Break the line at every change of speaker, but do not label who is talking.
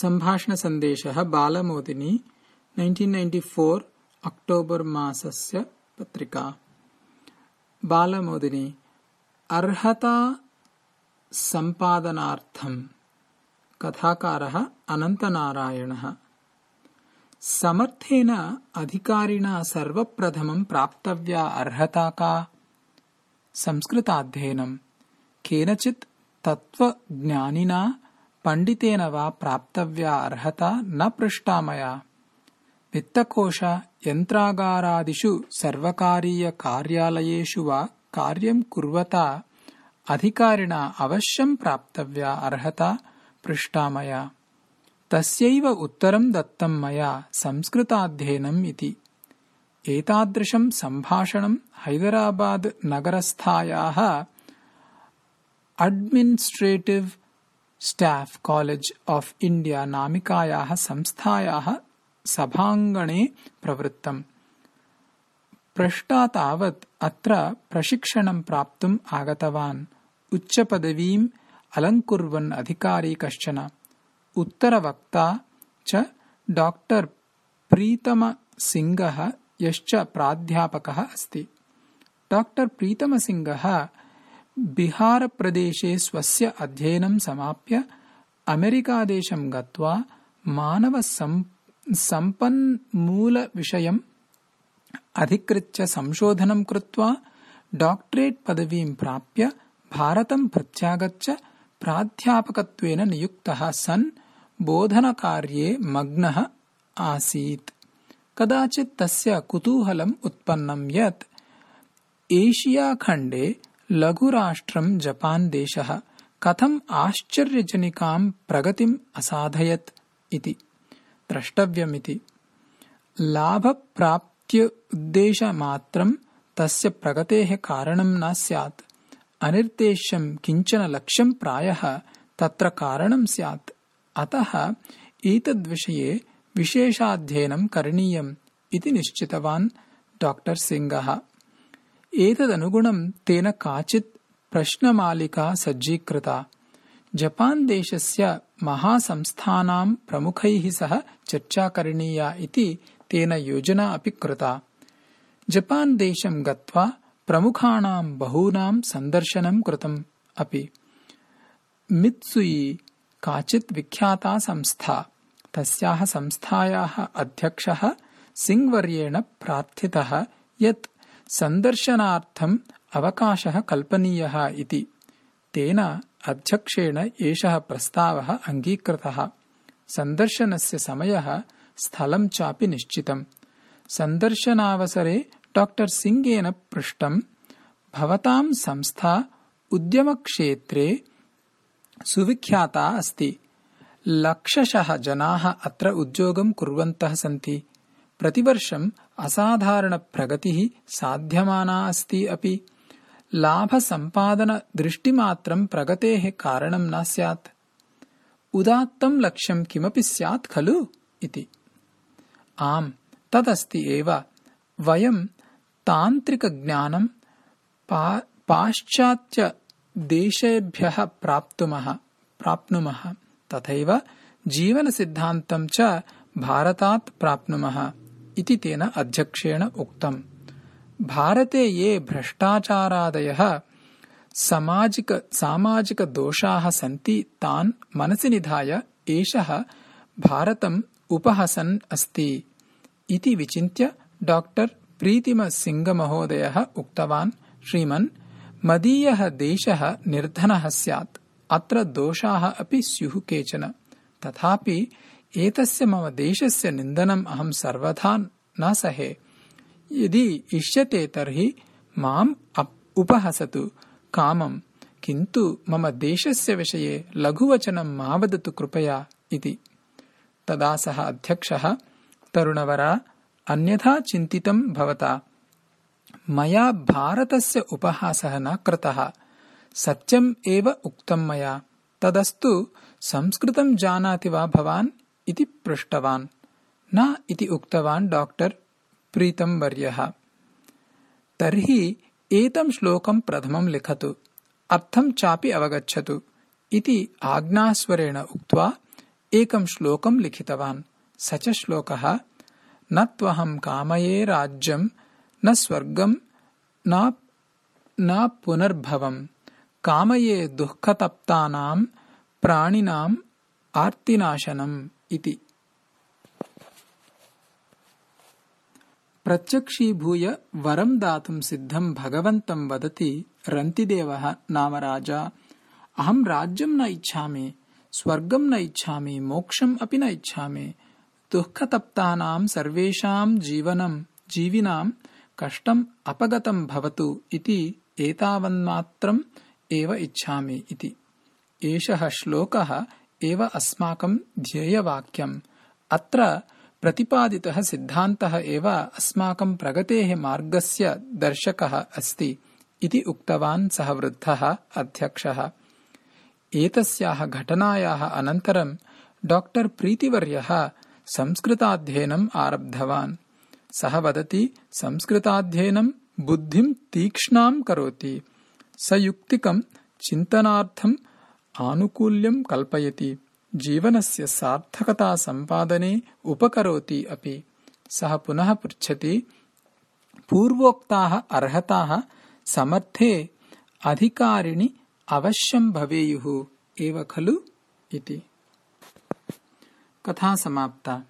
सम्भाषणसन्देशः Balamodini nineteen ninety four October मासस्य पत्रिका। बालमोदिनी, अर्हता सम्पादनार्थं कथाकारः अनन्तनारायणः। समर्थेन अधिकारिणा सर्वप्रथमं प्राप्तव्या अर्हता का? संस्कृताध्ययनं। केनचित् तत्त्वज्ञानिना पण्डितेन वा प्राप्तव्या अर्हता न पृष्टा मया वित्तकोश यन्त्रागारादिषु सर्वकारीयकार्यालयेषु वा कार्यं कुर्वता अधिकारिणा अवश्यं प्राप्तव्या अर्हता पृष्टा मया तस्यैव उत्तरं दत्तं मया संस्कृताध्ययनम् इति। एतादृशं सम्भाषणं Hyderabad नगरस्थायाः administrative staff college of India नामिकायाः संस्थायाः सभाङ्गणे प्रवृत्तम् पृष्टा तावत् अत्र प्रशिक्षणं प्राप्तुम् आगतवान् उच्चपदवीम् अलङ्कुर्वन् अधिकारी कश्चन उत्तरवक्ता च डाक्टर् प्रीतमसिंहः यश्च प्राध्यापकः अस्ति डाक्टर् प्रीतमसिंहः बिहारप्रदेशे स्वस्य अध्ययनं समाप्य अमेरिकादेशं गत्वा मानवसम्पन्मूलविषयम् अधिकृत्य संशोधनं कृत्वा डाक्टरेट् पदवीं प्राप्य भारतं प्रत्यागत्य प्राध्यापकत्वेन नियुक्तः सन् बोधनकार्ये मग्नः आसीत्। कदाचित् तस्य कुतूहलम् उत्पन्नं यत् एशियाखण्डे लघुराष्ट्रं जपान् देशः कथम् आश्चर्यजनिकां प्रगतिम् असाधयत् इति। द्रष्टव्यमिति। लाभप्राप्त्युद्देशमात्रं तस्य प्रगतेः कारणं न स्यात्। अनिर्देश्यं किञ्चन लक्ष्यं प्रायः तत्र कारणं स्यात्। अतः एतद्विषये विशेषाध्ययनं करणीयम् इति निश्चितवान् डाक्टर् सिंहः एतदनुगुणं तेन काचित् प्रश्नमालिका सज्जीकृता। जपान् देशस्य महासंस्थानां प्रमुखैः सह चर्चा करणीया इति तेन योजना अपि कृता। जपान् देशं गत्वा प्रमुखाणां बहूनां सन्दर्शनं कृतम् अपि। मित्सुयी काचित् विख्याता संस्था। तस्याः संस्थायाः अध्यक्षः सिंहवर्येण प्रार्थितः यत् सन्दर्शनार्थम् अवकाशः कल्पनीयः इति। तेन अध्यक्षेण एषः प्रस्तावः अङ्गीकृतः। सन्दर्शनस्य समयः स्थलं चापि निश्चितम्। सन्दर्शनावसरे डाक्टर् सिंहेन पृष्टम् भवतां संस्था उद्यमक्षेत्रे सुविख्याता अस्ति। लक्षशः जनाः अत्र उद्योगं कुर्वन्तः सन्ति प्रतिवर्षम् असाधारणप्रगतिः साध्यमाना अस्ति अपि। लाभसम्पादनदृष्टिमात्रं प्रगतेः कारणं न स्यात्। उदात्तं लक्ष्यं किमपि स्यात् खलु इति। आम्, तदस्ति एव। वयं तान्त्रिकज्ञानं पाश्चात्यदेशेभ्यः प्राप्तुमः, प्राप्नुमः, तथैव च भारतात् प्राप्नुमः। इति तेन अध्यक्षेण उक्तम्। भारते ये भ्रष्टाचारादयः सामाजिक सामाजिकदोषाः सन्ति तान् मनसि निधाय एषः भारतम् उपहसन् अस्ति इति विचिन्त्य डाक्टर् प्रीतिमसिंहमहोदयः उक्तवान् श्रीमन् मदीयः देशः निर्धनः स्यात् अत्र दोषाः अपि स्युः केचन। तथापि एतस्य मम देशस्य निन्दनम् अहं सर्वथा न सहे यदि इष्यते तर्हि माम् उपहसतु कामम्। किन्तु मम देशस्य विषये लघुवचनं मा वदतु कृपया इति। तदा सः अध्यक्षः तरुणवरा अन्यथा चिन्तितं भवता। मया भारतस्य उपहासः न कृतः। सत्यम् एव उक्तं मया। तदस्तु संस्कृतं जानाति वा भवान् इति पृष्टवान् न इति उक्तवान् डाक्टर् प्रीतं वर्यः तर्हि एतं श्लोकं प्रथमं लिखतु। अर्थं चापि अवगच्छतु। इति आज्ञास्वरेण उक्त्वा एकं श्लोकं लिखितवान्। स च श्लोकः न त्वहं कामये राज्यं न स्वर्गं न पुनर्भवम् कामये दुःखतप्तानां प्राणिनाम् आर्तिनाशनम् इति प्रत्यक्षीभूय वरं दातुं सिद्धं भगवन्तं वदति रन्तिदेवः नाम राजा अहं राज्यं न इच्छामि स्वर्गं न इच्छामि मोक्षम् अपि न इच्छामि दुःखतप्तानां सर्वेषां जीवनं जीविनां कष्टम् अपगतं भवतु इति एतावन्मात्रम् एव इच्छामि इति। एषः श्लोकः एव अस्माकं ध्येयवाक्यम्। अत्र प्रतिपादितः सिद्धान्तः एव अस्माकं प्रगतेः मार्गस्य दर्शकः अस्ति इति उक्तवान् सः वृद्धः अध्यक्षः। एतस्याः घटनायाः अनन्तरं डाक्टर् प्रीतिवर्यः संस्कृताध्ययनम् आरब्धवान्। सः वदति संस्कृताध्ययनं बुद्धिं तीक्ष्णां करोति। सयुक्तिकं चिन्तनार्थम् आनुकूल्यं कल्पयति जीवनस्य सार्थकतासम्पादने उपकरोति अपि। सः पुनः पृच्छति पूर्वोक्ताः अर्हताः समर्थे अधिकारिणि अवश्यं भवेयुः एव खलु इति। कथा समाप्ता